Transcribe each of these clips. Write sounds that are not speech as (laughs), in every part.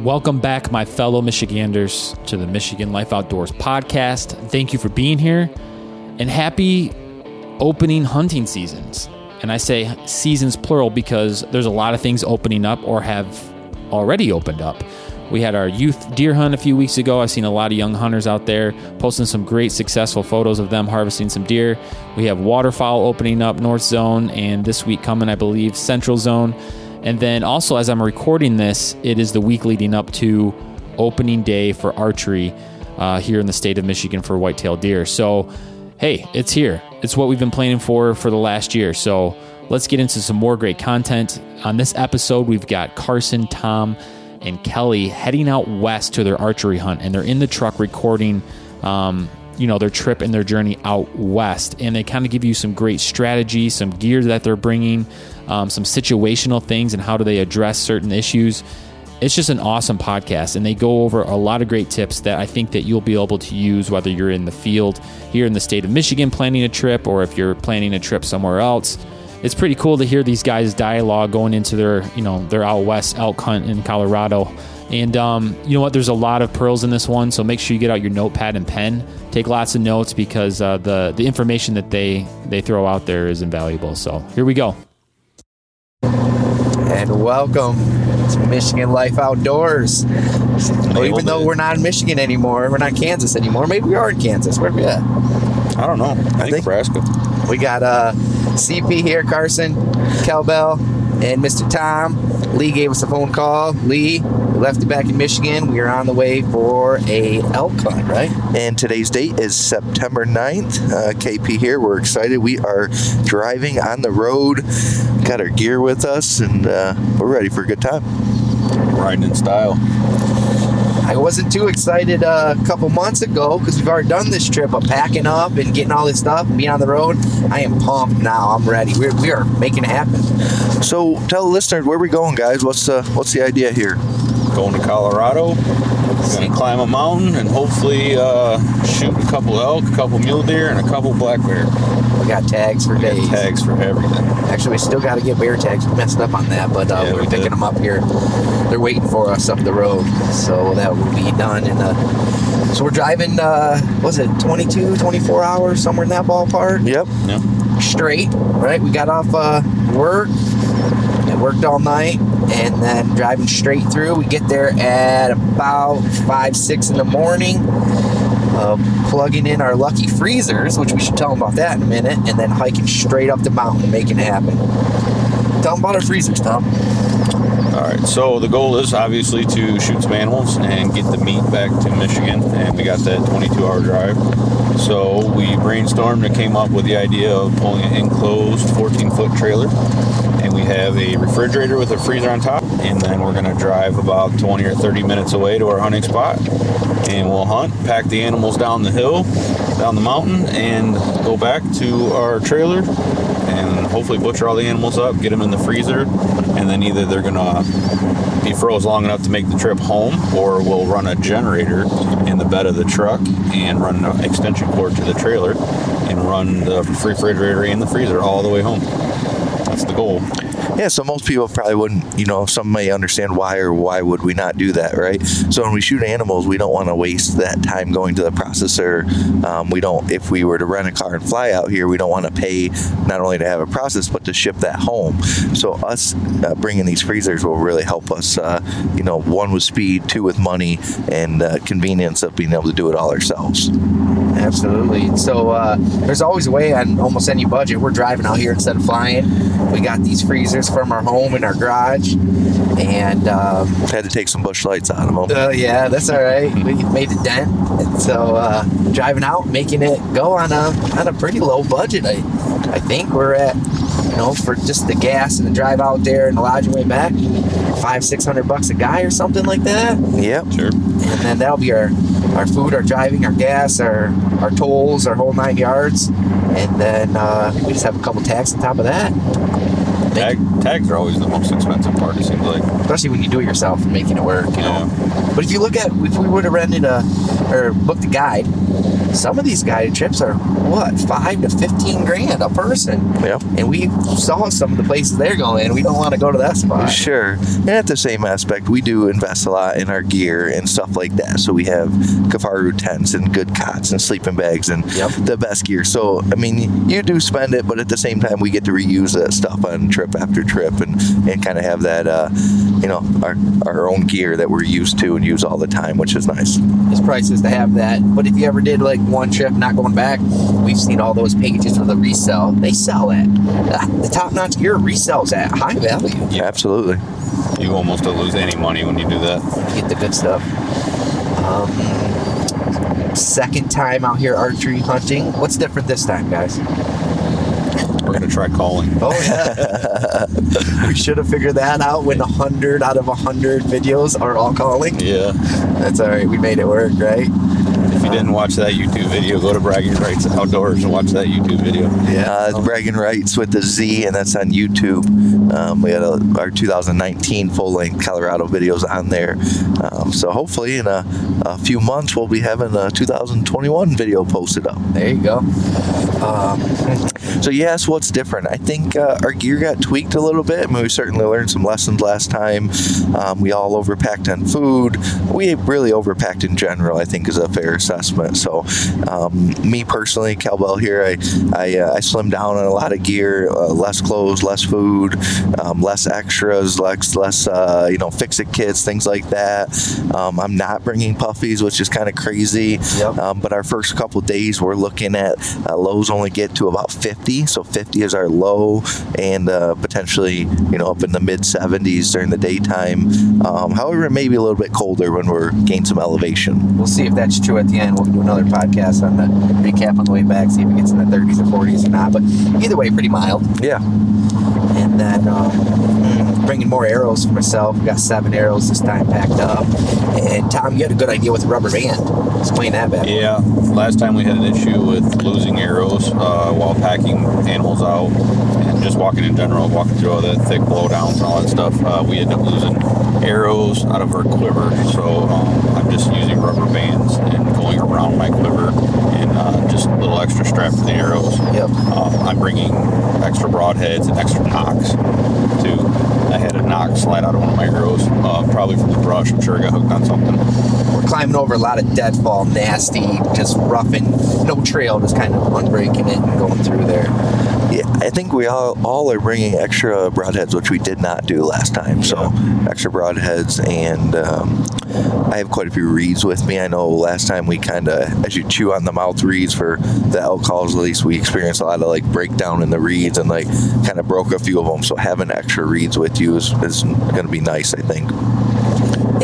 Welcome back, my fellow Michiganders, to the Michigan Life Outdoors podcast. Thank you for being here and happy opening hunting seasons. And I say seasons plural because there's a lot of things opening up or have already opened up. We had our youth deer hunt a few weeks ago. I've seen a lot of young hunters out there posting some great successful photos of them harvesting some deer. We have waterfowl opening up North Zone, and this week coming, I believe, Central Zone. And then also, as I'm recording this, it is the week leading up to opening day for archery uh, here in the state of Michigan for whitetail deer. So, hey, it's here. It's what we've been planning for for the last year. So, let's get into some more great content. On this episode, we've got Carson, Tom, and Kelli heading out west to their archery hunt, and they're in the truck recording. Um, you know their trip and their journey out west and they kind of give you some great strategy some gear that they're bringing um, some situational things and how do they address certain issues it's just an awesome podcast and they go over a lot of great tips that i think that you'll be able to use whether you're in the field here in the state of michigan planning a trip or if you're planning a trip somewhere else it's pretty cool to hear these guys dialogue going into their you know their out west elk hunt in colorado and um, you know what? There's a lot of pearls in this one, so make sure you get out your notepad and pen. Take lots of notes because uh, the the information that they they throw out there is invaluable. So here we go. And welcome to Michigan Life Outdoors. Well, even though we're not in Michigan anymore, we're not Kansas anymore. Maybe we are in Kansas. Where are we at? I don't know. I, think, think- Nebraska. We got uh, CP here, Carson, Kelbell, and Mr. Tom. Lee gave us a phone call. Lee, left it back in Michigan. We are on the way for a elk hunt, right? And today's date is September 9th. Uh, KP here. We're excited. We are driving on the road, got our gear with us, and uh, we're ready for a good time. Riding in style. I wasn't too excited uh, a couple months ago because we've already done this trip of packing up and getting all this stuff and being on the road. I am pumped now. I'm ready. We're, we are making it happen. So tell the listeners where we're going, guys. What's the what's the idea here? Going to Colorado. Gonna climb a mountain and hopefully uh, shoot a couple elk, a couple mule deer, and a couple black bear. We got tags for We got tags for everything. Actually, we still got to get bear tags. We messed up on that, but uh, Yeah, we're we picking did. them up here. They're waiting for us up the road, so that will be done. In uh, so we're driving. Uh, was it 22, 24 hours somewhere in that ballpark? Yep. Yeah. Straight, right? We got off uh, work and worked all night, and then driving straight through. We get there at about five, six in the morning. Uh, plugging in our lucky freezers, which we should tell them about that in a minute, and then hiking straight up the mountain, making it happen. Tell them about our freezers, Tom. All right. So the goal is obviously to shoot some animals and get the meat back to Michigan, and we got that 22-hour drive. So we brainstormed and came up with the idea of pulling an enclosed 14-foot trailer, and we have a refrigerator with a freezer on top, and then we're going to drive about 20 or 30 minutes away to our hunting spot, and we'll hunt, pack the animals down the hill, down the mountain, and go back to our trailer and hopefully butcher all the animals up, get them in the freezer, and then either they're gonna be froze long enough to make the trip home, or we'll run a generator in the bed of the truck and run an extension cord to the trailer and run the refrigerator and the freezer all the way home. That's the goal. Yeah, so most people probably wouldn't, you know, some may understand why or why would we not do that, right? So when we shoot animals, we don't want to waste that time going to the processor. Um, we don't, if we were to rent a car and fly out here, we don't want to pay not only to have a process, but to ship that home. So us uh, bringing these freezers will really help us, uh, you know, one with speed, two with money, and uh, convenience of being able to do it all ourselves. Absolutely. So uh, there's always a way on almost any budget. We're driving out here instead of flying. We got these freezers from our home in our garage, and um, Had to take some bush lights out of them. uh, yeah, that's all right. (laughs) We made a dent, and so uh, driving out, making it go on a on a pretty low budget. I I think we're at you know, for just the gas and the drive out there and the lodging way back, five, six hundred bucks a guy or something like that. Yep. Sure. And then that'll be our, our food, our driving, our gas, our, our tolls, our whole nine yards. And then uh, we just have a couple tax on top of that. Tag, tags are always the most expensive part. It seems like. Especially when you do it yourself and making it work, you know. But if you look at, if we would have rented a, or booked a guide, some of these guided trips are what five to fifteen grand a person. Yep. And we saw some of the places they're going. and We don't want to go to that spot. Sure. And at the same aspect, we do invest a lot in our gear and stuff like that. So we have Kifaru tents and good cots and sleeping bags and Yep. the best gear. So, I mean, you do spend it, but at the same time, we get to reuse that stuff on trip after trip and, and kind of have that, uh, you know, our, our own gear that we're used to and use all the time, which is nice. It's prices to have that. But if you ever did like one trip, not going back, we've seen all those pages for the resell. They sell at uh, the top notch gear resells at high value. Yeah. Absolutely. You almost don't lose any money when you do that. Get the good stuff. Um, second time out here archery hunting. What's different this time, guys? We're gonna try calling. Oh yeah, (laughs) we should have figured that out when a hundred out of a hundred videos are all calling. Yeah. That's all right. We made it work, right? If you didn't watch that YouTube video, go to Bragging Rights Outdoors and watch that YouTube video. Uh, it's Bragging Rights with the Z, and that's on YouTube. Um, we had a, our 2019 full length Colorado videos on there. Um, so hopefully, in a, a few months, we'll be having a 2021 video posted up. There you go. Um, So, yes, what's different? I think uh, our gear got tweaked a little bit. I mean, we certainly learned some lessons last time. Um, we all overpacked on food. We really overpacked in general, I think, is a fair assessment. So, um, me personally, Cowbell here, I I, uh, I slimmed down on a lot of gear, uh, less clothes, less food, um, less extras, less less uh, you know fix it kits, things like that. Um, I'm not bringing puffies, which is kind of crazy. Yep. Um, but our first couple days, we're looking at uh, lows only get to about 50, so 50 is our low, and uh, potentially you know up in the mid 70s during the daytime. Um, however, it may be a little bit colder when we're gain some elevation. we'll see if that's true at the end. We'll do another podcast on the recap on the way back, see if it gets in the 30s or 40s or not. But either way, pretty mild. Yeah. And then um, bringing more arrows for myself. We got seven arrows this time packed up. And Tom, you had a good idea with the rubber band. Explain that bad. Yeah, last time we had an issue with losing arrows uh, while packing animals out and just walking in general, walking through all the thick blowdowns and all that stuff. Uh, we ended up losing arrows out of our quiver. So um, I'm just using rubber bands and going around my quiver and uh, just a little extra strap for the arrows. Yep. Um, I'm bringing extra broadheads and extra nocks too. I had nock slide out of one of my arrows, uh, probably from the brush. I'm sure I got hooked on something. We're climbing over a lot of deadfall, nasty, just roughing, no trail, just kind of unbreaking it and going through there. Yeah, I think we all, all are bringing extra broadheads, which we did not do last time. So extra broadheads, and um, I have quite a few reeds with me. I know last time we kind of, as you chew on the mouth reeds for the elk calls, at least we experienced a lot of like breakdown in the reeds and like kind of broke a few of them. So having extra reeds with you is, is going to be nice, I think.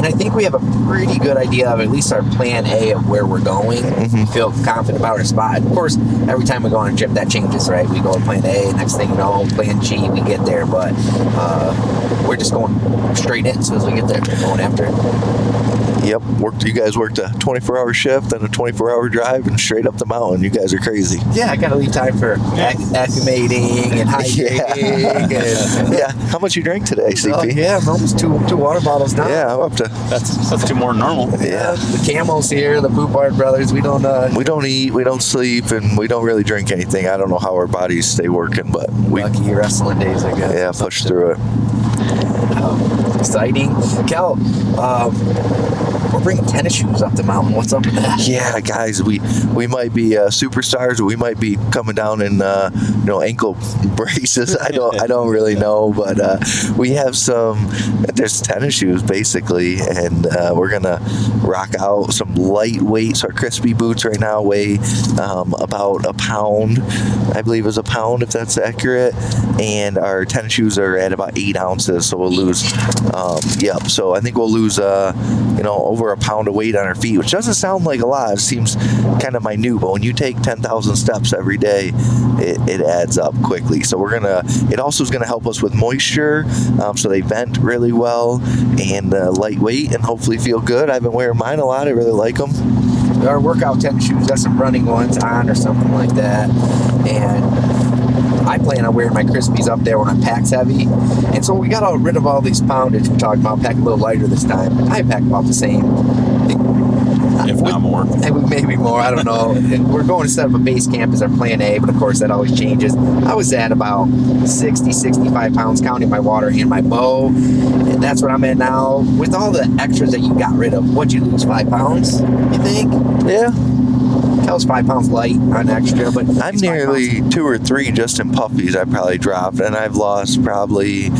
I think we have a pretty good idea of at least our plan A of where we're going. We feel confident about our spot. Of course, every time we go on a trip, that changes, right? We go to plan A, next thing you know, plan G, we get there. But uh, we're just going straight in as soon as we get there. We're going after it. Yep, worked. You guys worked a 24-hour shift and a 24-hour drive and straight up the mountain. You guys are crazy. Yeah, I got to leave time for acc- acclimating and (laughs) hydrating. And, (laughs) yeah. How much you drank today, CP? Oh, yeah, I'm almost two, two water bottles now. Yeah, I'm up to. That's that's two more than normal. Yeah, the Camels here, the Poupard brothers. We don't. Uh, We don't eat, we don't sleep, and we don't really drink anything. I don't know how our bodies stay working, but we lucky wrestling days, I guess. yeah push through it. Um, exciting. Cal, um, we're bringing tennis shoes up the mountain. What's up with that? Yeah, guys, we we might be uh, superstars, we might be coming down in uh, you know ankle (laughs) braces. I don't I don't really know, but uh, we have some. There's tennis shoes basically, and uh, we're gonna rock out some lightweight. So our Crispi boots right now weigh um, about a pound, I believe is a pound if that's accurate, and our tennis shoes are at about eight ounces. So we'll lose. Um, yep. So I think we'll lose uh, you know, over a pound of weight on our feet, which doesn't sound like a lot. It seems kind of minute, but when you take 10,000 steps every day, it, it adds up quickly. So we're gonna. It also is gonna help us with moisture, um, so they vent really well and uh, lightweight, and hopefully feel good. I've been wearing mine a lot. I really like them. Our workout tennis shoes, got some running ones on or something like that. And I plan on wearing my Crispis up there when I'm packed heavy. And so we got all rid of all these poundage we're talking about, pack a little lighter this time. I pack about the same. If not more. (laughs) Maybe, more, I don't know. (laughs) We're going to set up a base camp as our plan A, but of course that always changes. I was at about 60, 65 pounds counting my water and my bow. And that's what I'm at now. With all the extras that you got rid of, what'd you lose? Five pounds, you think? Yeah, Kel's five pounds light on extra, but I'm nearly two or three just in puffies. I probably dropped, and I've lost probably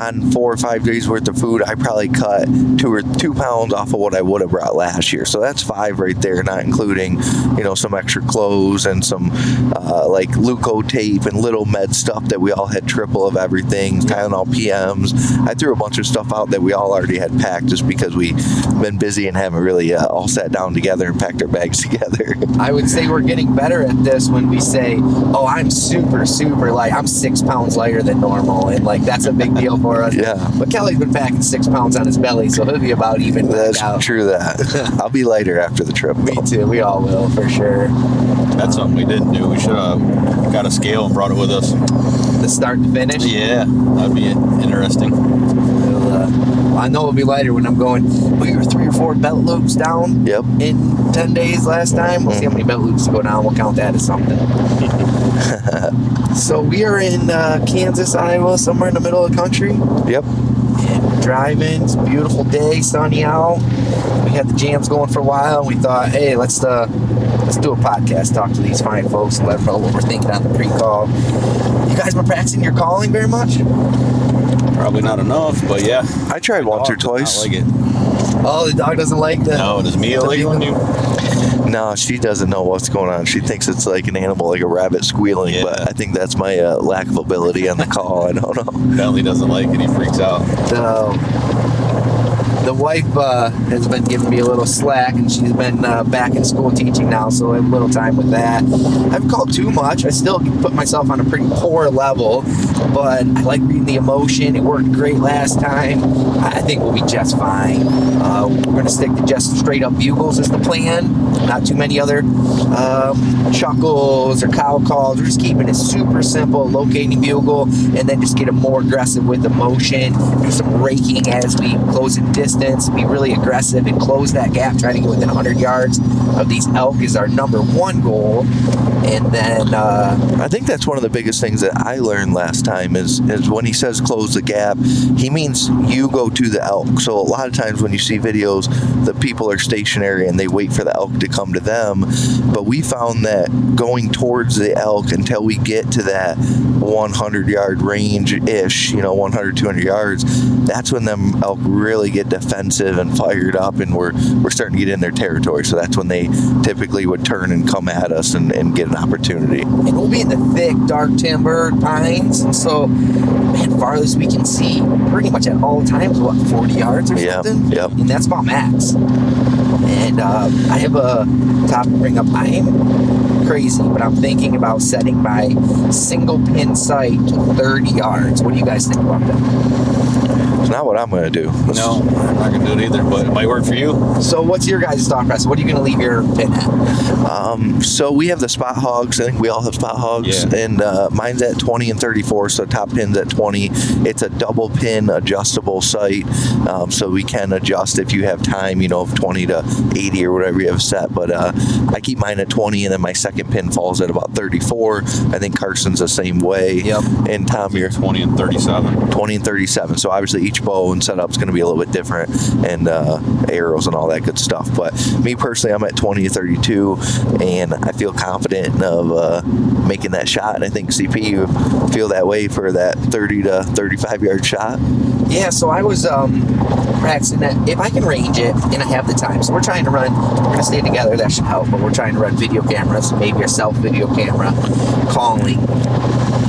on four or five days worth of food. I probably cut two or two pounds off of what I would have brought last year. So that's five right there, not including you know some extra clothes and some uh, like Leukotape and little med stuff that we all had triple of everything. Tylenol PMs. I threw a bunch of stuff out that we all already had packed just because we've been busy and haven't really uh, all sat down together and packed our bags (laughs) together. I would say we're getting better at this when we say, "Oh, I'm super, super light. I'm six pounds lighter than normal," and like that's a big deal for us. Yeah. But Kelli's been packing six pounds on his belly, so he'll be about even. back That's out. true. That (laughs) I'll be lighter after the trip. Me though. too. We all will for sure. That's something we didn't do. We should have got a scale and brought it with us. The start to finish. Yeah, that'd be interesting. We'll, uh, I know it'll be lighter when I'm going. We were three or four belt loops down Yep. in ten days last time. We'll see how many belt loops to go down. We'll count that as something. (laughs) so we are in uh, Kansas, Iowa, somewhere in the middle of the country. Yep. And driving. It's a beautiful day, sunny out. We had the jams going for a while, and we thought, hey, let's uh, let's do a podcast, talk to these fine folks, and let them know what we're thinking on the pre-call. You guys been practicing your calling very much? Probably not enough, but yeah. I tried once or Dog twice. Not like it. Oh, the dog doesn't like that. No, does Mia like when you? No, she doesn't know what's going on. She thinks it's like an animal, like a rabbit squealing. Yeah. But I think that's my uh, lack of ability on the call. I don't know. Bentley doesn't like it. He freaks out. the the wife uh, has been giving me a little slack, and she's been uh, back in school teaching now, so I have a little time with that. I haven't called too much. I still put myself on a pretty poor level, but I like reading the emotion. It worked great last time. I think we'll be just fine. Uh, we're going to stick to just straight up bugles is the plan. Not too many other um, chuckles or cow calls. We're just keeping it super simple, locating bugle, and then just get more aggressive with emotion. Do some raking as we close in distance. Be really aggressive and close that gap. trying to get within 100 yards of these elk is our number one goal. And then uh, I think that's one of the biggest things that I learned last time is is when he says close the gap, he means you go to the elk. So a lot of times when you see videos, the people are stationary and they wait for the elk to come to them. But we found that going towards the elk until we get to that 100 yard range ish, you know, 100 200 yards, that's when them elk really get defensive and fired up, and we're we're starting to get in their territory. So that's when they typically would turn and come at us and, and get an opportunity. and we'll be in the thick, dark timber pines. And so, man, farthest we can see pretty much at all times, what, 40 yards or Yeah, something? yep. And that's about max. And uh, I have a topic to bring up. I am crazy, but I'm thinking about setting my single pin sight to 30 yards. What do you guys think about that? It's not what I'm going to do. No, I'm not gonna do it either, but it might work for you. So, what's your guys' thought process? What are you going to leave your pin at? Um, so we have the Spot Hoggs. I think we all have Spot Hoggs, Yeah. and uh, mine's at 20 and 34. So top pin's at 20. It's a double pin adjustable sight, um, so we can adjust if you have time. You know, of 20 to 80 or whatever you have set. But uh, I keep mine at 20, and then my second pin falls at about 34. I think Carson's the same way. Yep. And Tom, you're 20 and 37. 20 and 37. So obviously each bow and setup's going to be a little bit different, and uh, arrows and all that good stuff. But me personally, I'm at 20 to 32, and I feel confident of uh, making that shot. And I think CP you feel that way for that 30 to 35 yard shot. Yeah, so I was um, practicing that. If I can range it and I have the time, so we're trying to run. We're gonna stay together. That should help. But we're trying to run video cameras, maybe a self video camera, calling,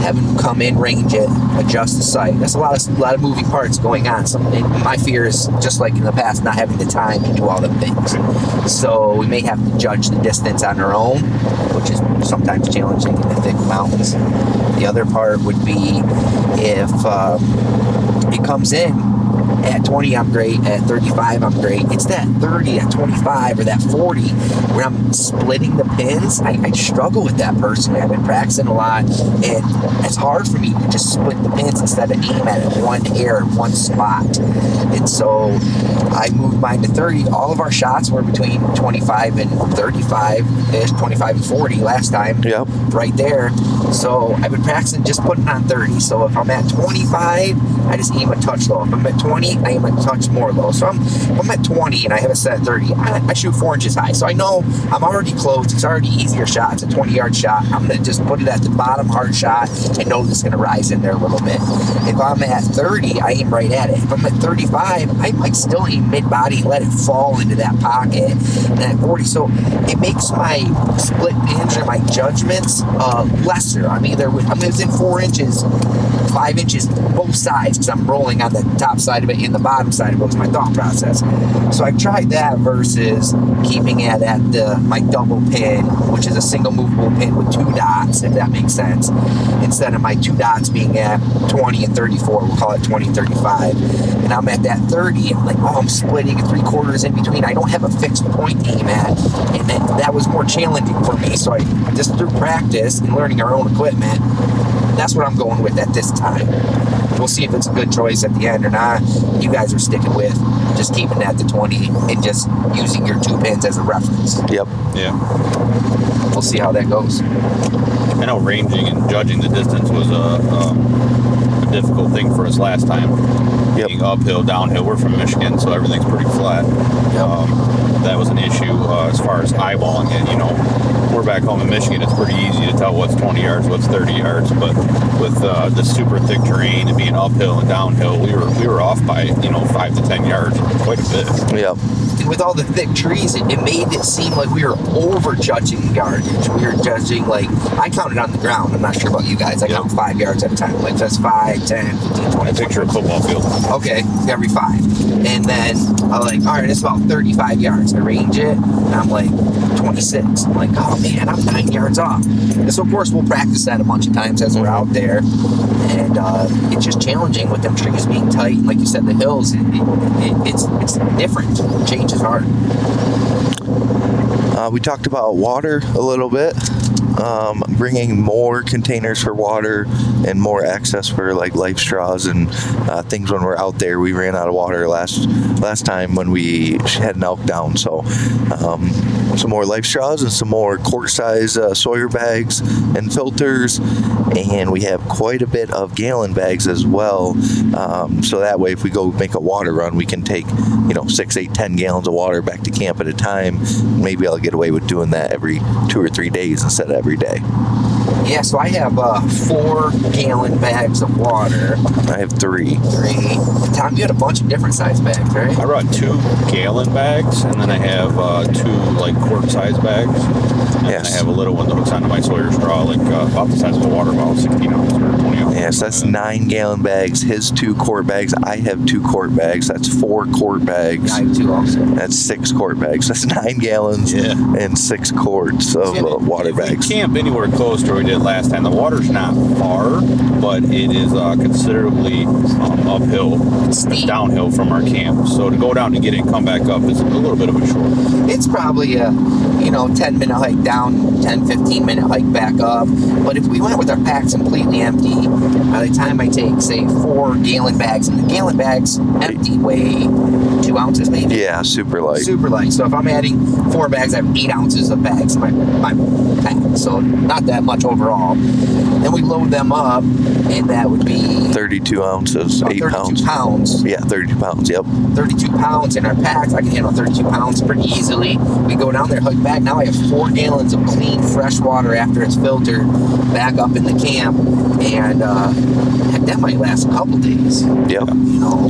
him come in, range it, adjust the sight. That's a lot of a lot of moving parts going going on. So my fear is just like in the past, not having the time to do all the things. So we may have to judge the distance on our own, which is sometimes challenging in the thick mountains. The other part would be if uh, it comes in at 20 I'm great, at 35 I'm great. It's that 30, at 25, or that 40 where I'm splitting the pins. I, I struggle with that personally. I've been practicing a lot, and it's hard for me to just split the pins instead of aim at one air, one spot. And so I moved mine to 30. All of our shots were between 25 and 35 ish, 25 and 40 last time. Yep. Right there. So I've been practicing just putting on 30. So if I'm at 25, I just aim a touch low. If I'm at 20, I aim a touch more low. So I'm, I'm at 20 and I have a set at 30, I, I shoot four inches high. So I know I'm already close. It's already easier shot. It's a 20 yard shot. I'm to just put it at the bottom hard shot and know it's going to rise in there a little bit. If I'm at 30, I aim right at it. If I'm at 35, I might still aim mid body and let it fall into that pocket. And at 40, so it makes my split pins or my judgments uh, lesser. I'm either I'm within four inches, five inches, both sides, because I'm rolling on the top side of it and the bottom side of was my thought process. So I tried that versus keeping it at the my double pin, which is a single movable pin with two dots, if that makes sense. Instead of my two dots being at 20 and 34, we'll call it 20 and 35. And I'm at that 30, I'm like, oh, I'm splitting three quarters in between. I don't have a fixed point aim at. And that was more challenging for me. So I just through practice and learning our own equipment, that's what I'm going with at this time. We'll see if it's a good choice at the end or not. You guys are sticking with just keeping that to 20 and just using your two pins as a reference. Yep. Yeah. We'll see how that goes. I know ranging and judging the distance was a, a, a difficult thing for us last time. Yep. Being uphill, downhill. We're from Michigan, so everything's pretty flat. Um, that was an issue uh, as far as eyeballing it. You know, we're back home in Michigan. It's pretty easy to tell what's 20 yards, what's 30 yards. But with uh, the super thick terrain and being uphill and downhill, we were we were off by you know five to 10 yards, quite a bit. Yep. And with all the thick trees, it, it made it seem like we were over judging yardage. We were judging, like, I counted on the ground. I'm not sure about you guys. I Yeah. count five yards at a time. Like, that's 5, 10, 15, 20, I picture a 25. football field. Okay, every five. And then I'm like, all right, it's about 35 yards. I range it, and I'm like 26. I'm like, oh man, I'm nine yards off. And so, of course, we'll practice that a bunch of times as we're out there. And uh, it's just challenging with them trees being tight. And like you said, the hills, it, it, it's, it's different. Change is hard. Uh, we talked about water a little bit. Um, bringing more containers for water and more access for like life straws and uh, things when we're out there. We ran out of water last last time when we had an elk down. So um, some more life straws and some more quart size uh, Sawyer bags and filters, and we have quite a bit of gallon bags as well. Um, so that way, if we go make a water run, we can take you know six, eight, ten gallons of water back to camp at a time. Maybe I'll get away with doing that every two or three days instead of every day. Yeah, so I have uh, four gallon bags of water. I have three. Three. Tom, you had a bunch of different size bags, right? I brought two gallon bags, and then I have uh, two like quart size bags. And Yes. then I have a little one that hooks onto my Sawyer straw, like uh, about the size of a water bottle, 16 ounce or 20 ounce. Yes, that's nine gallon bags. His two quart bags. I have two quart bags. That's four quart bags. I have two also. That's six quart bags. That's nine gallons Yeah. and six quarts of uh, water if bags. We camp anywhere close to where we did last time. The water's not far, but it is uh, considerably um, uphill, Steep. downhill from our camp. So to go down to get it and come back up is a little bit of a chore. it's probably a you know 10 minute hike down 10 15 minute hike back up but if we went with our packs completely empty by the time i take say four gallon bags and the gallon bags empty weigh two ounces maybe Yeah, super light. super light so if i'm adding four bags i have eight ounces of bags in my, my pack so not that much overall then we load them up and that would be 32 ounces, about 8 32 pounds. pounds Yeah, 32 pounds. Yep. 32 pounds in our packs. I can handle 32 pounds pretty easily. We go down there, hike back. Now I have four gallons of clean, fresh water after it's filtered back up in the camp. And uh, heck, that might last a couple days. Yep. You Yep. know,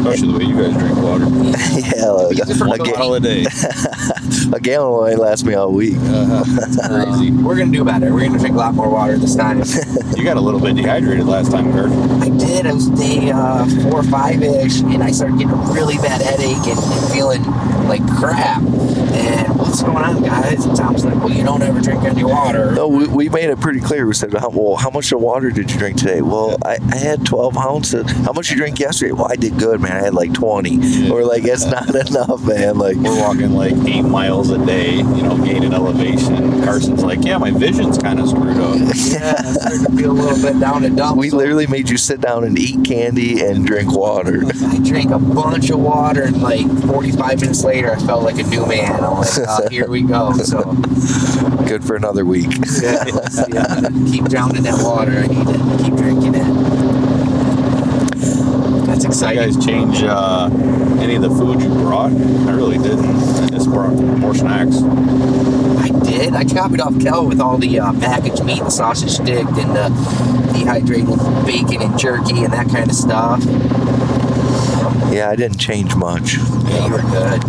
Especially the way you guys drink water. (laughs) yeah, like, Use it a, cooking. ga- Holiday. (laughs) a gallon will only last me all week. (laughs) Crazy. We're gonna do better. We're gonna drink a lot more water this time. You got a little bit dehydrated last time, Kurt. I did. I was day uh, four or five ish, and I started getting a really bad headache and, and feeling like crap. And what's going on, guys? And Tom's like, "Well, you don't ever drink any water." No, we, we made it pretty clear. We said, how, well, how much of water did you drink today? Well, I, I had 12 ounces. How much you drink yesterday? Well, I did good, man. I had like 20. We're like, it's not (laughs) enough, man. Like, We're walking like eight miles a day, you know, gaining elevation. Carson's like, yeah, my vision's kind of screwed up. (laughs) Yeah, I started to feel a little bit down and dumb. we literally made you sit down and eat candy and drink water. I drank a bunch of water, and like 45 minutes later, I felt like a new man. I'm like, (laughs) oh, here we go. So, (laughs) Good for another week. yeah, let's see, I'm gonna keep drowning that water. I need to keep drinking it. That's You exciting. guys change uh, any of the food you brought? I really didn't. I just brought more snacks. I did. I copied off Kel with all the uh, packaged meat, and sausage stick, and the dehydrated bacon and jerky and that kind of stuff. Yeah, I didn't change much. Yeah, you were good.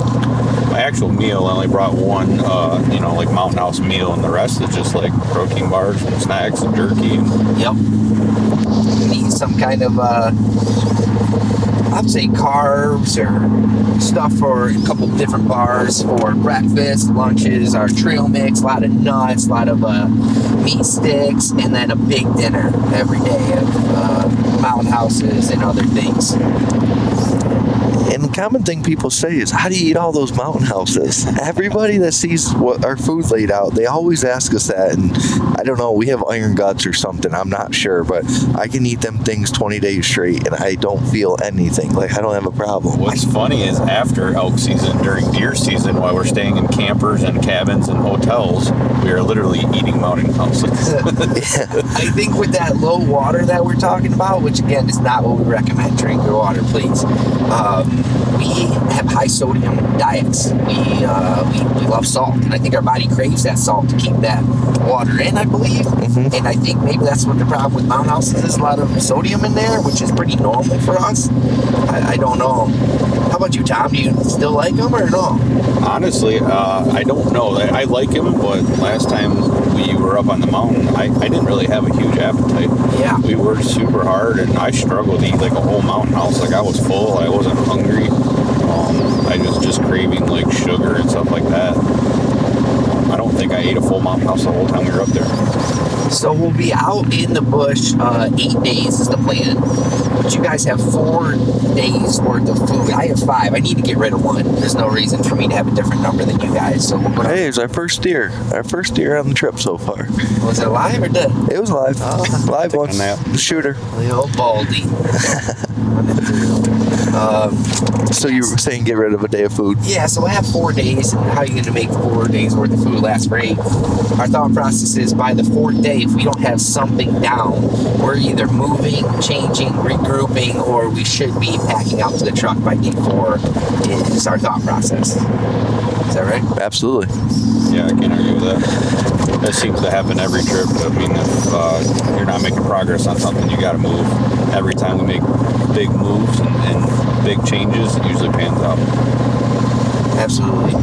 My actual meal, I only brought one, uh, you know, like Mountain House meal, and the rest is just like protein bars and snacks and jerky. And Yep. Need some kind of, uh, I'd say carbs or stuff for a couple different bars for breakfast, lunches, our trail mix, a lot of nuts, a lot of uh, meat sticks, and then a big dinner every day of uh, mountain houses and other things. And the common thing people say is, "How do you eat all those mountain houses?" Everybody that sees what our food laid out, they always ask us that. And I don't know, we have iron guts or something. I'm not sure, but I can eat them things 20 days straight, and I don't feel anything. Like I don't have a problem. what's funny is after elk season, during deer season, while we're staying in campers and cabins and hotels, we are literally eating mountain houses. (laughs) I think with that low water that we're talking about, which again is not what we recommend, drink your water, please. Um, we have high sodium diets. We, uh, we we love salt, and I think our body craves that salt to keep that water in. I believe, and I think maybe that's what the problem with mountain houses is a lot of sodium in there, which is pretty normal for us. I, I don't know. How about you, Tom? Do you still like them or no? Honestly, uh, I don't know. I, I like him, but last time we were up on the mountain, I, I didn't really have a huge appetite. Yeah. We worked super hard, and I struggled to eat like a whole mountain house. Like I was full, I wasn't hungry. Um, I was just craving like sugar and stuff like that. I don't think I ate a full mountain house the whole time we were up there. So we'll be out in the bush uh, eight days is the plan. But you guys have four days worth of food. I have five. I need to get rid of one. There's no reason for me to have a different number than you guys. So we're gonna. Hey, it's our first deer. Our first deer on the trip so far. Was it live or dead? It was live. live one. a nap. Shooter. The old baldy. (laughs) um, So you were saying get rid of a day of food? yeah, so I have four days, and how are you going to make four days worth of food last for eight? Our thought process is by the fourth day, if we don't have something down, we're either moving, changing, regrouping, or we should be packing out to the truck by day four. Is our thought process. Is that right? Absolutely. Yeah, I can't argue with that. That seems to happen every trip. I mean, if uh, you're not making progress on something, you got to move. Every time we make big moves and, and big changes, it usually pans out. Absolutely.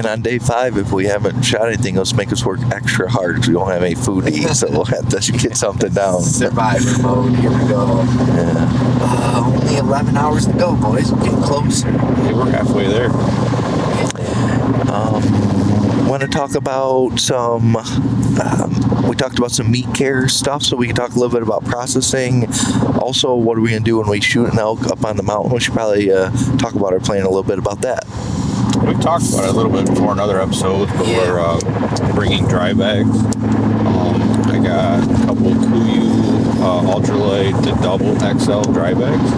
And on day five, if we haven't shot anything, let's make us work extra hard because we don't have any food to eat. So we'll have to (laughs) get something down. Survivor mode. Here we go. Yeah. Uh, only 11 hours to go, boys. We're getting closer. Hey, we're halfway there. Um, want to talk about some. Um, we talked about some meat care stuff, so we can talk a little bit about processing. Also, what are we gonna do when we shoot an elk up on the mountain? We should probably uh, talk about our plan a little bit about that. We've talked about it a little bit before in other episodes, but Yeah. we're uh, bringing dry bags. Um, I got a couple KUIU uh, ultralight to double XL dry bags.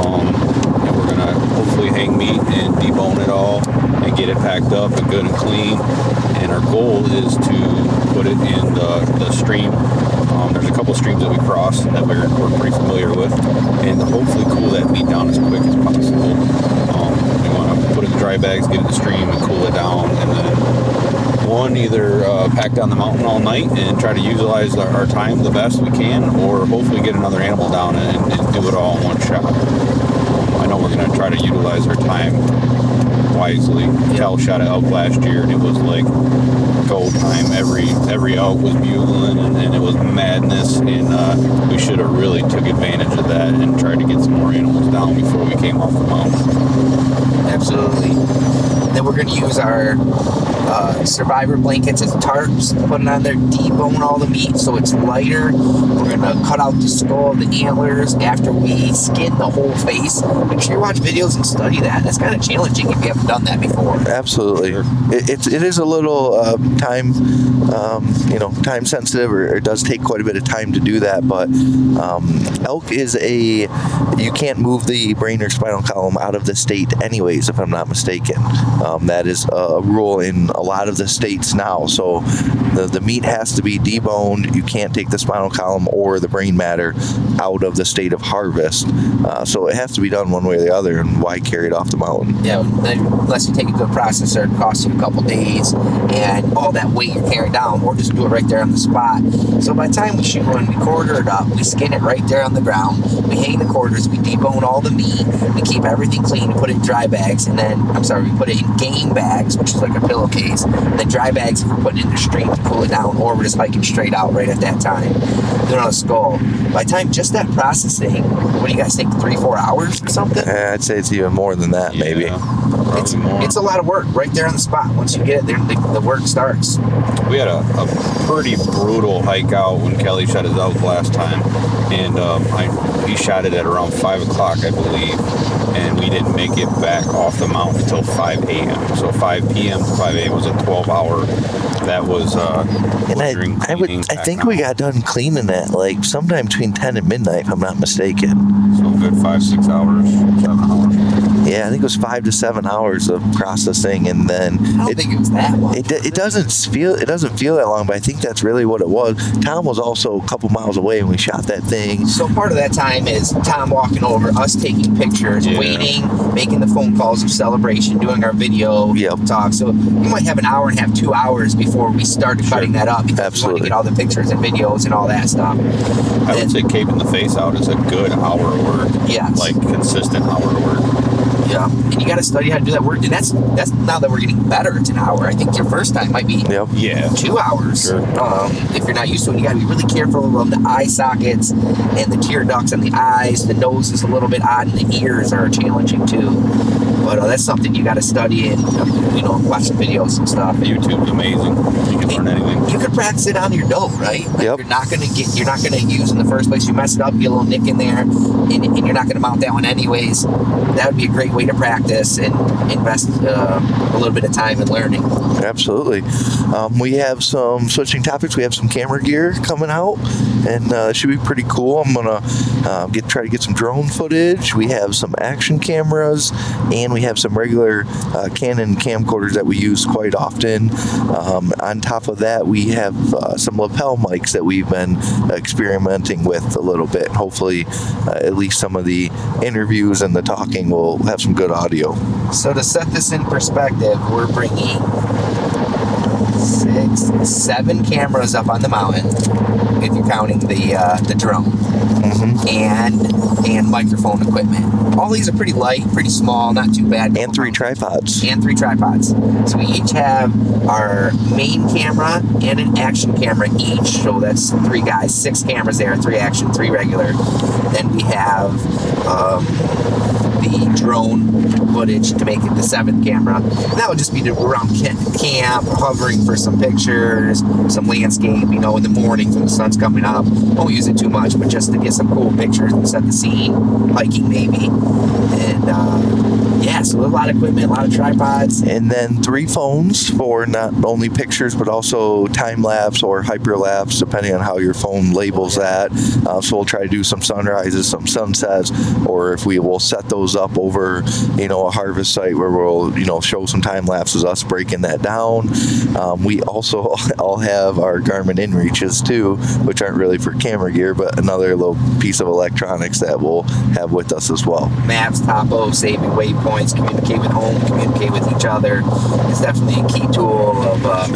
Um, and we're gonna hopefully hang meat and debone it all and get it packed up and good and clean. And our goal is to put it in the, the stream. Um, there's a couple streams that we cross that we're, we're pretty familiar with, and hopefully cool that meat down as quick as possible. To put it in dry bags, get it in the stream, and cool it down, and then one either uh, pack down the mountain all night and try to utilize our, our time the best we can, or hopefully get another animal down and, and do it all in one shot. I know we're going to try to utilize our time wisely. Cal shot an elk last year, and it was like go time. Every every elk was bugling, and, and it was madness. And uh, we should have really took advantage of that and tried to get some more animals down before we came off the mountain. Absolutely. Then we're going to use our uh, survivor blankets as tarps, put it on there, debone all the meat so it's lighter. We're going to cut out the skull, the antlers after we skin the whole face. Make sure you watch videos and study that. That's kind of challenging if you haven't done that before. Absolutely, it, it's it is a little uh, time, um, you know, time sensitive, or, or it does take quite a bit of time to do that. But um, elk is a you can't move the brain or spinal column out of the state anyways, if I'm not mistaken. Um, that is a rule in a lot of the states now. So the, the meat has to be deboned. You can't take the spinal column or the brain matter out of the state of harvest. Uh, so it has to be done one way or the other. And why carry it off the mountain? Yeah, unless you take it to a processor, it costs you a couple days, and all that weight you're carrying down, or just do it right there on the spot. So by the time we shoot one, we quarter it up, we skin it right there on the ground, we hang the quarters, we debone all the meat, we keep everything clean, we put it in dry bags, and then I'm sorry, we put it in game bags, which is like a pillowcase. And then dry bags if we're putting in the stream to cool it down, or we're just hiking straight out right at that time. Then on a skull. By the time just that processing, what do you guys think? Three, four hours or something? Eh, I'd say it's even more than that, maybe. Yeah, probably It's, it's a lot of work right there on the spot. Once you get it there, the, the work starts. We had a, a pretty brutal hike out when Kelli shot his elk last time, and um, I, he shot it at around five o'clock, I believe, and we didn't make it back off the mountain until 5 a.m. So 5 p.m. to 5 a.m. was a 12-hour. That was uh, And I, I would, I think on. we got done cleaning it like sometime between ten and midnight, if I'm not mistaken. so good five, six hours, seven hours. Yeah, I think it was five to seven hours of processing, and then I don't it, think it was that much. it, it doesn't feel it doesn't feel that long, but I think that's really what it was. Tom was also a couple miles away when we shot that thing. so part of that time is Tom walking over, us taking pictures, Yeah. waiting, making the phone calls of celebration, doing our video Yep. talk. So you might have an hour and a half, two hours before we start cutting that up because we want Absolutely. to get all the pictures and videos and all that stuff. I Then- would say caping the face out is a good hour of work. Yes. Like consistent hour of work. Yeah, and you got to study how to do that work. And that's that's now that we're getting better. It's an hour. I think your first time might be Yep. Yeah. two hours. Sure. Um, if you're not used to it, you got to be really careful of the eye sockets and the tear ducts on the eyes. The nose is a little bit odd, and the ears are challenging too. But uh, that's something you got to study and um, you know watch some videos and stuff. YouTube's amazing. You can learn anything. You could practice it on your dough, right? Like Yep. You're not gonna get. You're not gonna use in the first place. You mess it up, get a little nick in there, and, and you're not gonna mount that one anyways. That would be a great way to practice and invest uh, a little bit of time in learning. Absolutely. Um, we have some switching topics. We have some camera gear coming out, and uh, should be pretty cool. I'm gonna uh, get try to get some drone footage. We have some action cameras, and we have some regular uh, Canon camcorders that we use quite often. Um, on top of that, we have uh, some lapel mics that we've been experimenting with a little bit. Hopefully, uh, at least some of the interviews and the talking will have some good audio. So to set this in perspective, we're bringing six, seven cameras up on the mountain, if you're counting the uh, the drone, and and microphone equipment. All these are pretty light, pretty small, not too bad. And three tripods. and three tripods. So we each have our main camera and an action camera each. So that's three guys, six cameras there, three action, three regular. Then we have um, the drone footage to make it the seventh camera. That would just be to around camp, hovering for some pictures, some landscape, you know, in the mornings when the sun's coming up. Won't use it too much, but just to get some cool pictures and set the scene, hiking maybe. And uh, yeah, so a lot of equipment, a lot of tripods. and then three phones for not only pictures but also time lapse or hyperlapse, depending on how your phone labels that. Uh, so we'll try to do some sunrises, some sunsets, or if we will set those up over, you know, a harvest site where we'll, you know, show some time lapses, us breaking that down. Um, we also (laughs) all have our Garmin InReaches too, which aren't really for camera gear, but another little piece of electronics that we'll have with us as well. maps, topo, saving waypoints, communicate with home, communicate with each other. It's definitely a key tool of uh,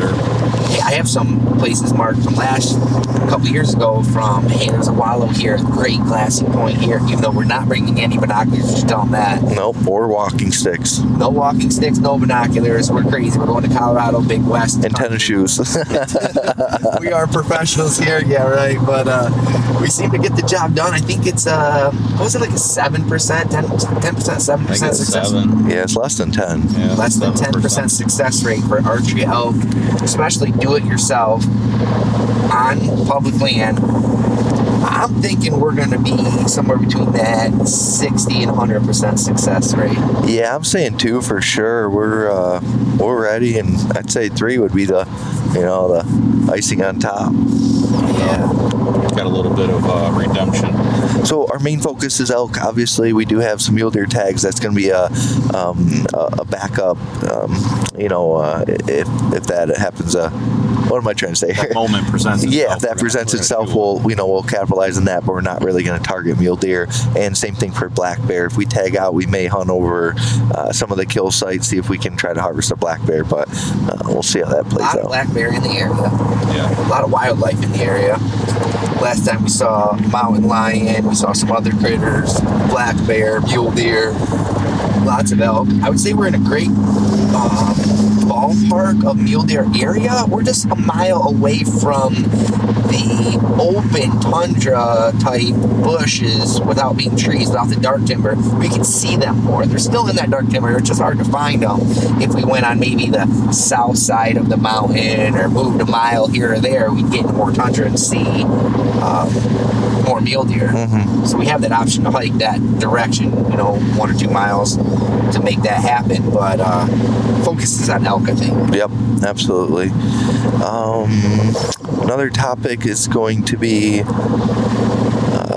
I have some places marked from last a couple years ago from hey, there's a wallow here, great glassy point here. Even though we're not bringing any binoculars, just tell them that. Nope, or walking sticks No walking sticks, no binoculars. We're crazy. We're going to Colorado, Big West. and tennis shoes. (laughs) (laughs) we are professionals here, yeah, right. But uh, we seem to get the job done. I think it's uh, what was it like a seven percent, 10 percent, seven I think percent it's success. seven. yeah, it's less than ten. Yeah, Less than ten 7%. percent success rate for archery elk, especially do it yourself on public land. I'm thinking we're going to be somewhere between that 60 and 100 percent success rate. Yeah, I'm saying two for sure. We're uh, we're ready, and I'd say three would be the, you know, the icing on top. Yeah. Got a little bit of uh, redemption. So our main focus is elk. Obviously, we do have some mule deer tags. That's going to be a um, a a backup. Um, you know, uh, if if that happens, uh, what am I trying to say? That moment presents (laughs) itself. Yeah, if that presents we're itself, we'll you know we'll capitalize on that, but we're not really going to target mule deer. And same thing for black bear. If we tag out, we may hunt over uh, some of the kill sites, see if we can try to harvest a black bear. But uh, we'll see how that plays out. A plays lot of black bear in the area. Yeah. a lot of wildlife in the area. Last time we saw mountain lion, we saw some other critters, black bear, mule deer, lots of elk. I would say we're in a great um, ballpark of mule deer area. We're just a mile away from the open tundra type bushes without being trees, without the dark timber. We can see them more. They're still in that dark timber. It's just hard to find them if we went on maybe the south side of the mountain or moved a mile here or there. We'd get more tundra and see um, more mule deer. Mhm. So we have that option to hike that direction, you know, one or two miles to make that happen. But uh, focus is on elk, I think. Yep, absolutely. Um, another topic is going to be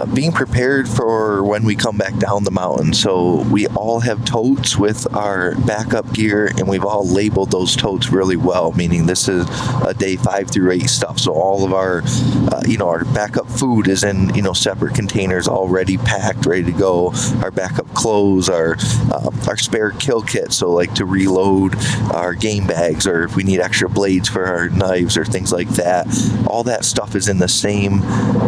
being prepared for when we come back down the mountain. So we all have totes with our backup gear, and we've all labeled those totes really well. Meaning this is a day five through eight stuff. So all of our, uh, you know, our backup food is in you know separate containers, already packed, ready to go. Our backup clothes, our uh, our spare kill kit. So like to reload our game bags, or if we need extra blades for our knives or things like that. All that stuff is in the same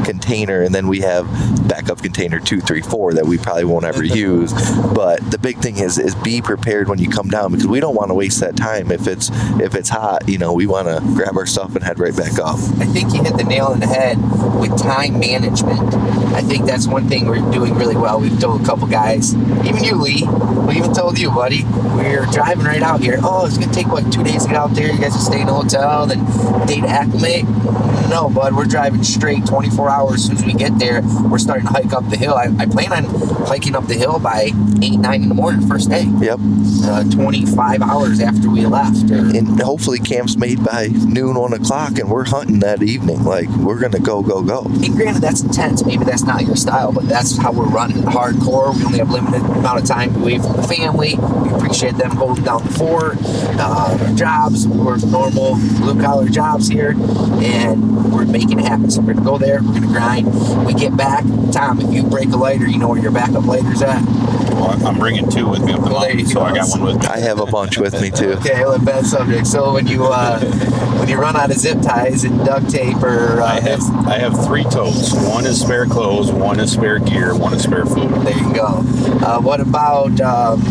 container, and then we have backup container two, three, four that we probably won't ever (laughs) use. But the big thing is is be prepared when you come down because we don't want to waste that time. If it's if it's hot, you know, we want to grab our stuff and head right back up. I think you hit the nail on the head with time management. I think that's one thing we're doing really well. We've told a couple guys, even you, Lee. We even told you, buddy. We're driving right out here. Oh, it's gonna take what two days to get out there. You guys will stay in a hotel, then day to acclimate. No, bud, we're driving straight 24 hours. As soon as we get there, we're starting to hike up the hill. I, I plan on hiking up the hill by eight, nine in the morning, first day. Yep. Uh, 25 hours after we left. Or, And hopefully camp's made by noon, one o'clock, and we're hunting that evening. Like we're gonna go, go, go. And granted, that's intense. Maybe that's not your style, but that's how we're running hardcore. We only have limited amount of time away from the family. We appreciate them holding down the fort, uh, our jobs. We're normal blue collar jobs here, and we're making it happen. So we're gonna go there. We're gonna grind. We get back. Tom, if you break a lighter, you know where your backup lighter's at. Well, I'm bringing two with me up the Well, there mountain, so go. I got one with me. I have a bunch with me too. Okay, well, bad subject. So when you uh, when you run out of zip ties and duct tape or uh, I have I have three totes. One is spare clothes, one is spare gear, one is spare food. There you go. Uh, what about um,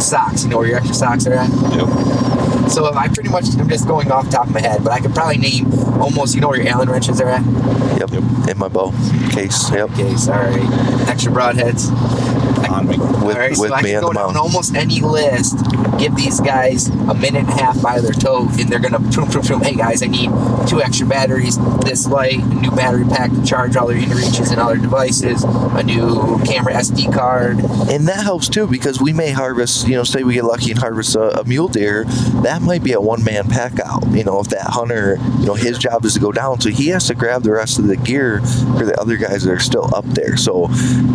socks? You know where your extra socks are at? Yep. So I pretty much, I'm just going off the top of my head, but I could probably name almost, you know where your Allen wrenches are at? Yep. In my bow case. Yep. Case. All right. Extra broadheads. On me. With, All right, with so I me can on go down almost any list, give these guys a minute and a half by their tote, and they're gonna boom, boom, boom. Hey guys, I need two extra batteries, this light, a new battery pack to charge all their inReaches and other devices, a new camera SD card. And that helps too because we may harvest, you know, say we get lucky and harvest a, a mule deer, that might be a one man pack out. You know, if that hunter, you know, his job is to go down, so he has to grab the rest of the gear for the other guys that are still up there. So,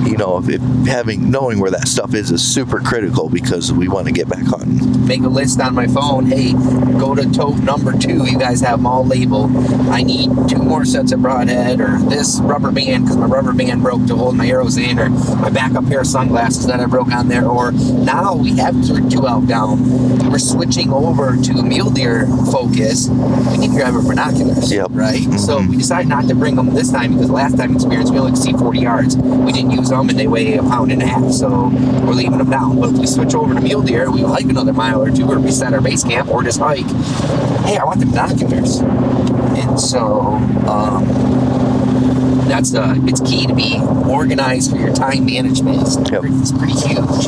you know, if, if having knowing where that stuff is is super critical because we want to get back hunting. make a list on my phone. Hey, go to tote number two. You guys have them all labeled. I need two more sets of broadhead or this rubber band because my rubber band broke to hold my arrows in, or my backup pair of sunglasses that I broke on there. Or now we have two out down. We're switching over to mule deer focus. We need to grab our binoculars, Yep. right? So mm-hmm. we decided not to bring them this time because last time experience we only could see 40 yards. We didn't use them and they weigh a pound and a half, so we're leaving them down. But if we switch over to mule deer, we hike another mile or two or reset our base camp or just hike. Hey, I want the binoculars. And so um, that's uh, it's key to be organized for your time management. It's, Yep. pretty, it's pretty huge.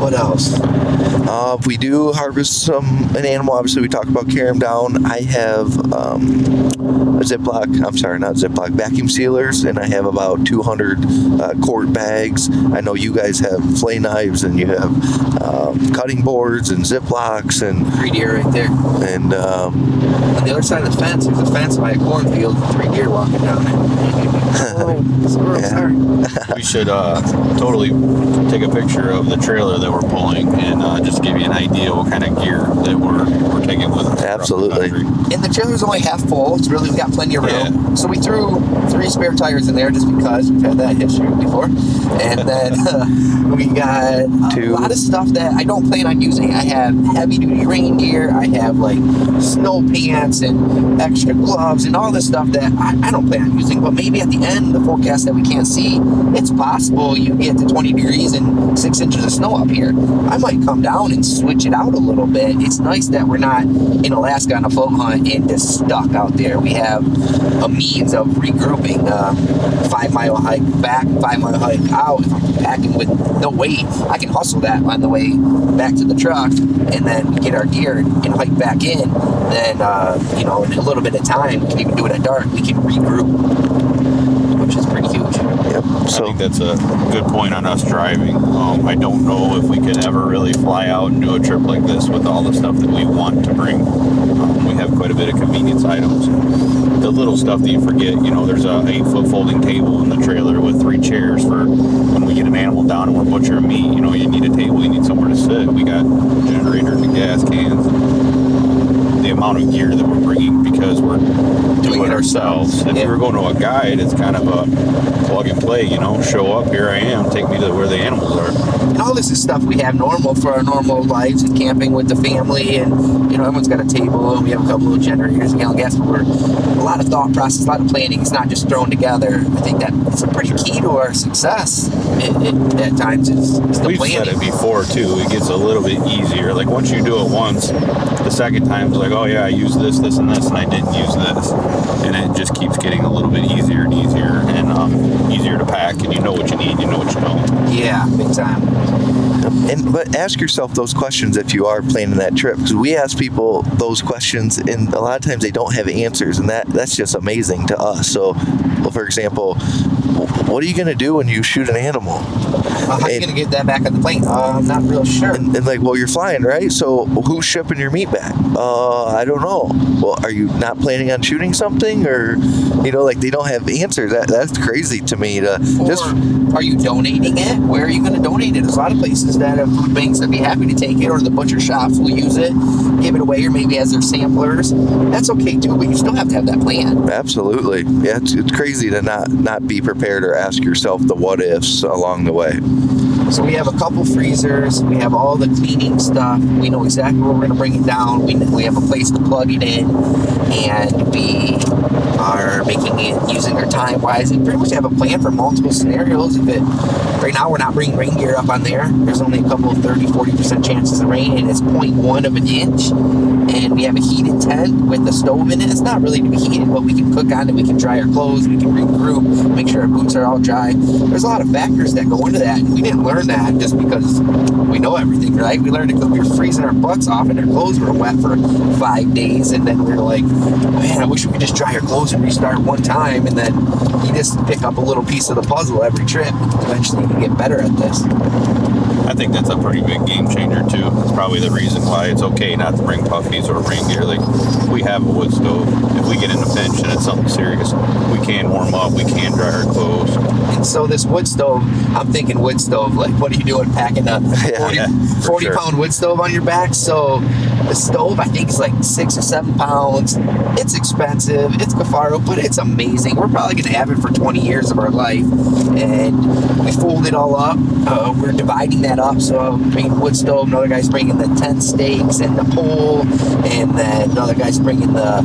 What else? Uh, if we do harvest some an animal, obviously we talk about carrying them down. I have um, Ziploc. I'm sorry, not Ziploc. Vacuum sealers, and I have about 200 uh, quart bags. I know you guys have flay knives, and you have um, cutting boards and Ziplocs, and Three deer right there. and um, On the other side of the fence, there's a fence by a cornfield. Three deer walking down it. Oh, squirrel, Yeah. sorry. We should uh, totally take a picture of the trailer that we're pulling and uh, just give you an idea what kind of gear that we're, we're taking with us. across the Absolutely. country. And the trailer's only half full. It's really we've got plenty of room. Yeah. So we threw three spare tires in there just because we've had that history before. And then (laughs) uh, we got a Two. lot of stuff that I don't plan on using. I have heavy duty rain gear. I have like snow pants and extra gloves and all this stuff that I, I don't plan on using. But maybe at the end, the forecast that we can't see, it's possible you get to 20 degrees and six inches of snow up here. I might come down and switch it out a little bit. It's nice that we're not in Alaska on a float hunt and just stuck out there. We have a means of regrouping. Uh, five mile hike back, five mile hike out. If I'm packing with no weight, I can hustle that on the way back to the truck, and then get our gear and hike back in. Then uh, you know, in a little bit of time, we can even do it at dark. We can regroup, which is pretty huge. yep. I So think that's a good point on us driving. Um, I don't know if we could ever really fly out and do a trip like this with all the stuff that we want to bring. Um, we have quite a bit of convenience items. The little stuff that you forget, you know, there's a eight foot folding table in the trailer with three chairs for when we get an animal down and we're butchering meat. You know, you need a table, you need somewhere to sit. We got generators and gas cans. The amount of gear that we're bringing because we're doing it ourselves. If Yeah. you were going to a guide, it's kind of a plug and play, you know, show up, here I am, take me to where the animals are. And all this is stuff we have normal for our normal lives and camping with the family. And, you know, everyone's got a table and we have a couple of generators and gallon gas. But we're a lot of thought process, a lot of planning. It's not just thrown together. I think that it's a pretty key to our success it, it, at times is, is the We've said it before too. It gets a little bit easier. Like once you do it once, the second time it's like, oh yeah, I used this, this, and this, and I didn't use this, and it just keeps getting a little bit easier and easier, and um, easier to pack, and you know what you need, you know what you don't. Yeah, big time. And but ask yourself those questions if you are planning that trip because we ask people those questions and a lot of times they don't have answers and that that's just amazing to us. So, well, for example, what are you going to do when you shoot an animal? Uh, how are you going to get that back on the plane? Uh, I'm not real sure. And, and like, well, you're flying, right? So who's shipping your meat back? Uh, I don't know. Well, are you not planning on shooting something, or you know, like they don't have answers? That that's crazy to me. To just are you donating it? Where are you going to donate it? There's a lot of places that have food banks that'd be happy to take it, or the butcher shops will use it, give it away, or maybe as their samplers. That's okay too, but you still have to have that plan. Absolutely. Yeah, it's, it's crazy to not not be prepared or ask yourself the what ifs along the way. So we have a couple freezers. We have all the cleaning stuff. We know exactly where we're going to bring it down. We, we have a place to plug it in, and we are making it using our time wise. And pretty much have a plan for multiple scenarios. If it right now we're not bringing rain gear up on there. There's only a couple of 30, 40 percent chances of rain, and it's 0.1 of an inch. And we have a heated tent with a stove in it. It's not really to be heated, but we can cook on it. We can dry our clothes. We can regroup. Make sure our boots are all dry. There's a lot of factors that go into that, and we didn't learn that just because we know everything, right? We learned it because we were freezing our butts off and our clothes were wet for five days, and then we were like, man, I wish we could just dry our clothes and restart one time, and then you just pick up a little piece of the puzzle every trip. Eventually, you can get better at this. I think that's a pretty big game changer too. It's probably the reason why it's okay not to bring puffies or rain gear. Like we have a wood stove. If we get in a pinch and it's something serious, we can warm up. We can dry our clothes. And so this wood stove, I'm thinking wood stove. Like, what are you doing packing up a (laughs) 40, Yeah, for 40 sure. pound wood stove on your back? So the stove, I think, is like six or seven pounds. It's expensive. It's Kifaru, but it's amazing. We're probably going to have it for 20 years of our life. And we fold it all up. Uh, we're dividing that up. So I'm bringing the wood stove. Another guy's bringing the tent stakes and the pole. And then another guy's bringing the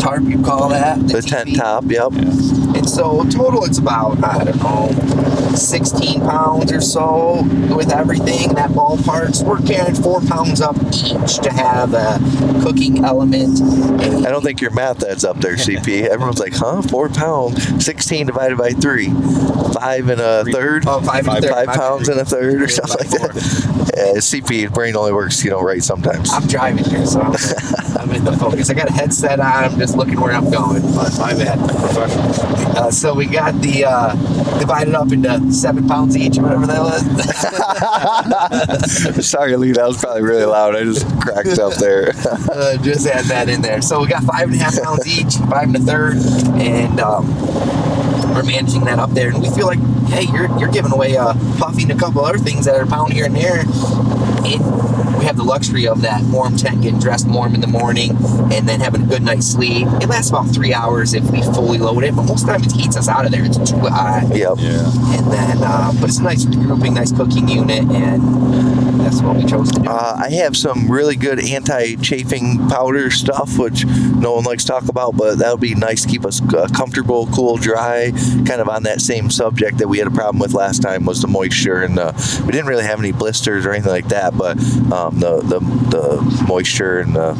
tarp, you call that? The tent top, yep. And so total, it's about I don't know, 16 pounds or so with everything. That ballpark. So we're carrying four pounds up each to have a cooking element. I don't think your math adds up there, CP. (laughs) Everyone's like, huh? Four pounds, 16 divided by three. Five and a third. Oh, five and a five My pounds bad. and a third or something like by that. Uh, CP, brain only works, you know, right sometimes. I'm driving here, so I'm, I'm in the focus. I got a headset on. I'm just looking where I'm going. But my bad. Professionals. Uh, so we got the uh, divided up into seven pounds each, or whatever that was. (laughs) Sorry, Lee, that was probably really loud. I just cracked up there. (laughs) uh, just add that in there. So we got five and a half pounds each, five and a third, and um, we're managing that up there. And we feel like, hey, you're you're giving away a puffy and a couple other things that are a pound here and there. It, we have the luxury of that warm tent, getting dressed warm in the morning, and then having a good night's sleep. It lasts about three hours if we fully load it, but most of the time it heats us out of there. It's too hot. yep. Yeah. And then, uh, but it's a nice regrouping, nice cooking unit, and that's what we chose to do. Uh, I have some really good anti-chafing powder stuff, which no one likes to talk about, but that would be nice to keep us uh, comfortable, cool, dry. Kind of on that same subject that we had a problem with last time was the moisture, and uh, we didn't really have any blisters or anything like that, but um, the, the the moisture and the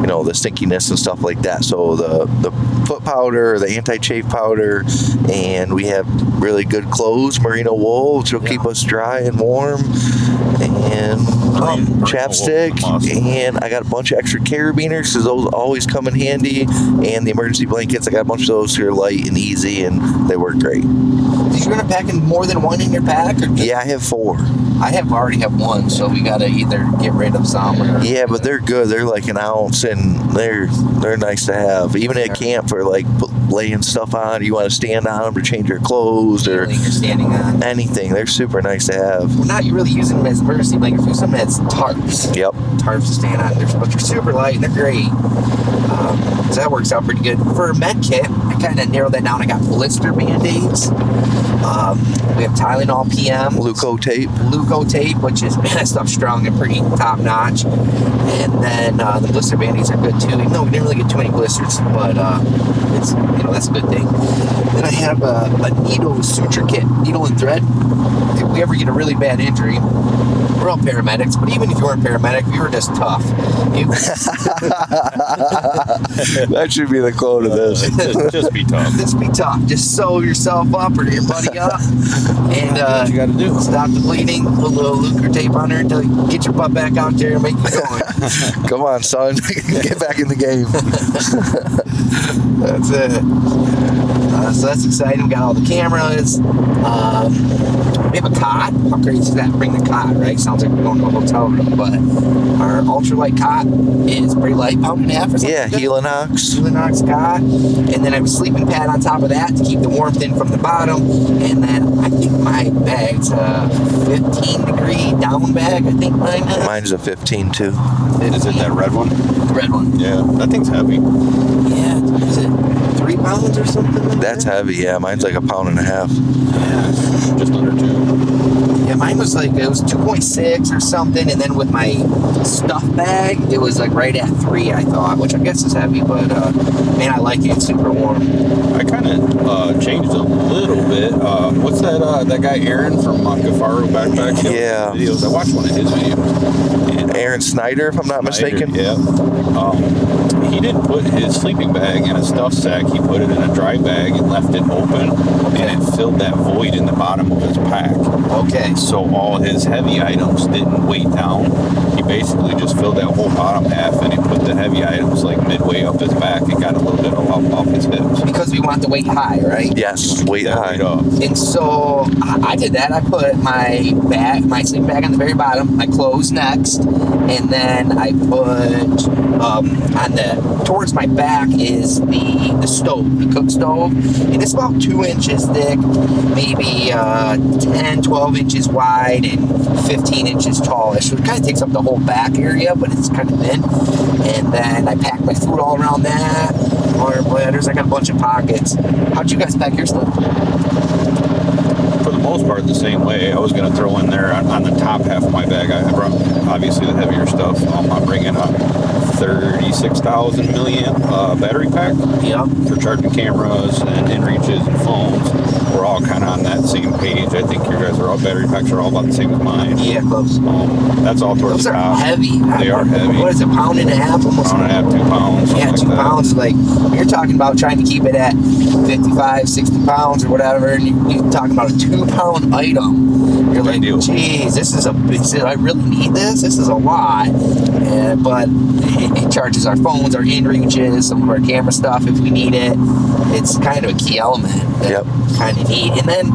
you know the stinkiness and stuff like that. So the the foot powder, the anti-chafe powder, and we have really good clothes, merino wool, which will keep us dry and warm, and um, chapstick, and I got a bunch of extra carabiners because those always come in handy, and the emergency blankets. I got a bunch of those who are light and easy, and they work great. Did you gonna pack in more than one in your pack? Or Yeah, I have four. I have already have one, so we gotta either get rid of some or Yeah, but they're good. They're like an ounce, and they're they're nice to have. Even at camp for like laying stuff on. You want to stand on them to change your clothes or standing on. anything. They're super nice to have. We're not really using them as emergency blankets. We use them as tarps. Yep. Tarps to stand on. They're, but they're super light and they're great. Um, so that works out pretty good. For a med kit, I kind of narrowed that down. I got blister band-aids. Um, we have Tylenol PM. Leukotape. Luco tape, which is man, that stuff's strong and pretty top notch. And then uh, the blister bandies are good too, even though we didn't really get too many blisters, but uh, it's you know that's a good thing. Then I have a, a needle suture kit, needle and thread. If we ever get a really bad injury, we're all paramedics, but even if you weren't paramedic, if you were just tough, you, (laughs) that should be the quote of this. just, just be tough. (laughs) just be tough. Just sew yourself up or your buddy up, and uh, what you got to do. stop the bleeding. Put a little Leukotape on her until you get your butt back out there and make you going. (laughs) Come on, son. Get back in the game. That's it. Uh, so that's exciting. We got all the cameras. Um, we have a cot. How crazy is that? Bring the cot, right? Sounds like we're going to a hotel room, but our ultralight cot is pretty light, pound and a half or something. Yeah, like that. Helinox. Helinox cot, and then I have a sleeping pad on top of that to keep the warmth in from the bottom. And then I think my bag's a 15 degree down bag. I think mine is. Mine's a 15 too. Is it that red one? The red one? Yeah, that thing's heavy. Yeah. Is it three pounds or something? like That's that? heavy. Yeah, mine's like a pound and a half. Yeah. Just under two. Yeah, mine was like it was 2.6 or something, and then with my stuff bag, it was like right at three. I thought, which I guess is heavy, but uh, man, I like it. It's super warm. I kind of uh, changed a little bit. Uh, what's that? Uh, that guy Aaron from uh, Kifaru Backpack. Yeah. Videos. I watched one of his videos. And, uh, Aaron Snyder, if I'm not Snyder, mistaken. Yeah. Um, he didn't put his sleeping bag in a stuff sack. He put it in a dry bag and left it open, and it filled that void in the bottom of his pack. Okay. So all his heavy items didn't weigh down. He basically just filled that whole bottom half, and he put the heavy items like midway up his back. and got a little bit off, off his hips. Because we want the weight high, right? Yes, weight That high. weight up. And so I I did that. I put my bag, my sleeping bag on the very bottom, my clothes next, and then I put um, on the towards my back is the the stove, the cook stove, and it's about two inches thick, maybe uh, 10, 12 inches wide, and 15 inches tallish. So it kind of takes up the whole back area, but it's kind of thin. And then I pack my food all around that. Water bladders. I got a bunch of pockets. How'd you guys pack your stuff? For the most part, the same way. I was going to throw in there on, on the top half of my bag. I brought obviously the heavier stuff. Um, I'm bringing a 36,000 milliamp uh, battery pack Yeah. for charging cameras and inReaches and phones. We're all kind of on that same page. I think your guys are all battery packs are all about the same as mine. Yeah, close. Um, that's all towards Those the are top. heavy. They are heavy. What is it, pound and a half? Almost. Pound and a half, two pounds. Yeah, two like that. pounds. Like you're talking about trying to keep it at 55, 60 pounds or whatever, and you, you're talking about a two pound item. You're Big like, deal. geez, this is a I really need this? This is a lot. And, but it, it charges our phones, our in reaches, some of our camera stuff if we need it. It's kind of a key element that Yep. kind of need. And then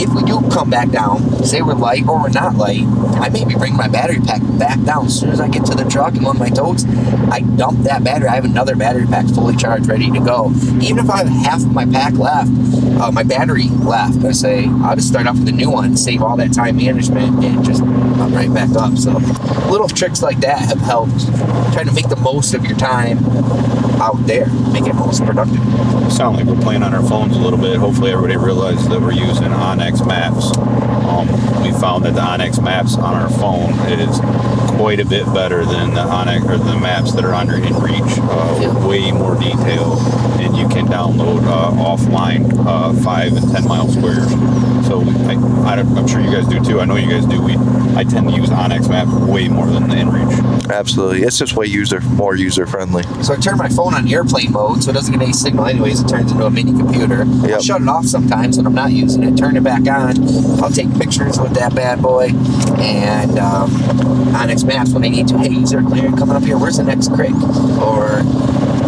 if we do come back down, say we're light or we're not light, I maybe bring my battery pack back down. As soon as I get to the truck and on my totes, I dump that battery. I have another battery pack fully charged, ready to go. Even if I have half of my pack left, uh, my battery left, I say I'll just start off with a new one, save all that time management, and just pop right back up. So little tricks like that have helped trying to make the most of your time out there, make it most productive. sound like we're playing on our phones a little bit. Hopefully, everybody realizes that we're using onX Maps. Um, we found that the onX Maps on our phone is quite a bit better than the onX or the maps that are under InReach. Uh, Yeah. Way more detail, and you can download uh, offline uh, five and ten mile squares. So I, I, am sure you guys do too. I know you guys do. We I tend to use onX Maps way more than the InReach. Absolutely, it's just way user more user friendly. So I turn my phone on airplane mode, so it doesn't get any signal anyways. It turns into a mini computer. I'll shut it off sometimes when I'm not using it. Turn it back on. I'll take pictures with that bad boy. And um, onX Maps when I need to. Hey, user clearing coming up here. Where's the next creek? Or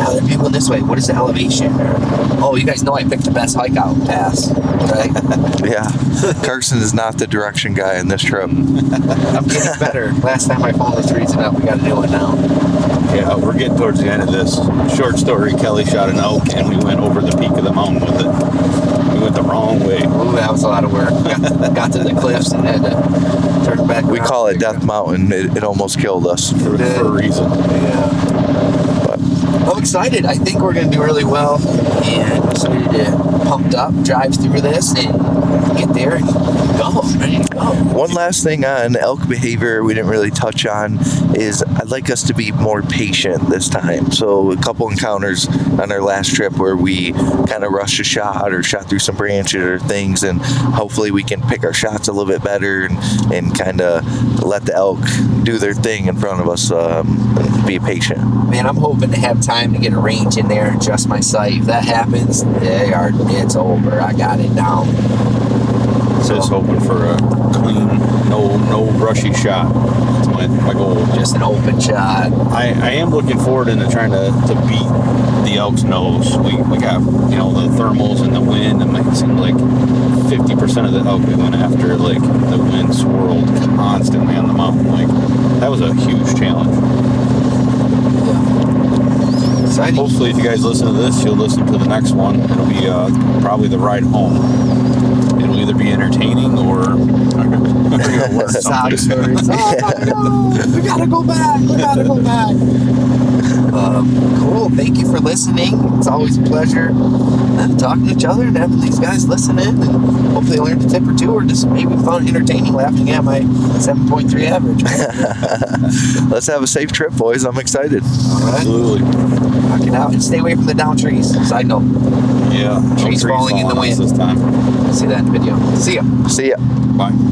how there are people this way? What is the elevation? Or oh, you guys know I picked the best hike out pass, right? (laughs) Yeah, Carson is not the direction guy in this trip. I'm getting better. Last time my phone was freezing up. We got a new one now. Yeah, we're getting towards the end of this short story. Kelli shot an elk, and we went over the peak of the mountain with it. We went the wrong way. Ooh, that was a lot of work. Got, got to the cliffs and had to turn back. We call it Death Mountain. It, it almost killed us. for, for a reason. Yeah. I'm excited. I think we're going to do really well. And excited to pumped up, drive through this, and get there and go. Ready to go. One last thing on elk behavior we didn't really touch on is I'd like us to be more patient this time. So a couple encounters on our last trip where we kind of rushed a shot or shot through some branches or things, and hopefully we can pick our shots a little bit better and, and kind of let the elk do their thing in front of us. Um, be patient. Man, I'm hoping to have time to get a range in there and adjust my sight. If that happens, they are, it's over. I got it down. So, Just hoping for a clean, no no rushy shot. My, my goal. Just an open shot. I, I am looking forward into trying to, to beat the elk's nose. We, we got you know the thermals and the wind, and like, it seemed like 50% of the elk we went after, like the wind swirled constantly on the mountain. Like that was a huge challenge. Exciting. Hopefully, if you guys listen to this, you'll listen to the next one. It'll be uh, probably the ride home. It'll either be entertaining or I'm gonna learn Sob stories. (laughs) Oh my we gotta go back. We gotta go back. Um, cool. Thank you for listening. It's always a pleasure uh, talking to each other and having these guys listen in. And hopefully, learned a tip or two, or just maybe found entertaining laughing at my 7.3 average. (laughs) Let's have a safe trip, boys. I'm excited. All right, Absolutely. knock it out and stay away from the down trees. Side note, Yeah. no Trees falling in the on wind. this time. See that video. See ya. See ya. Bye.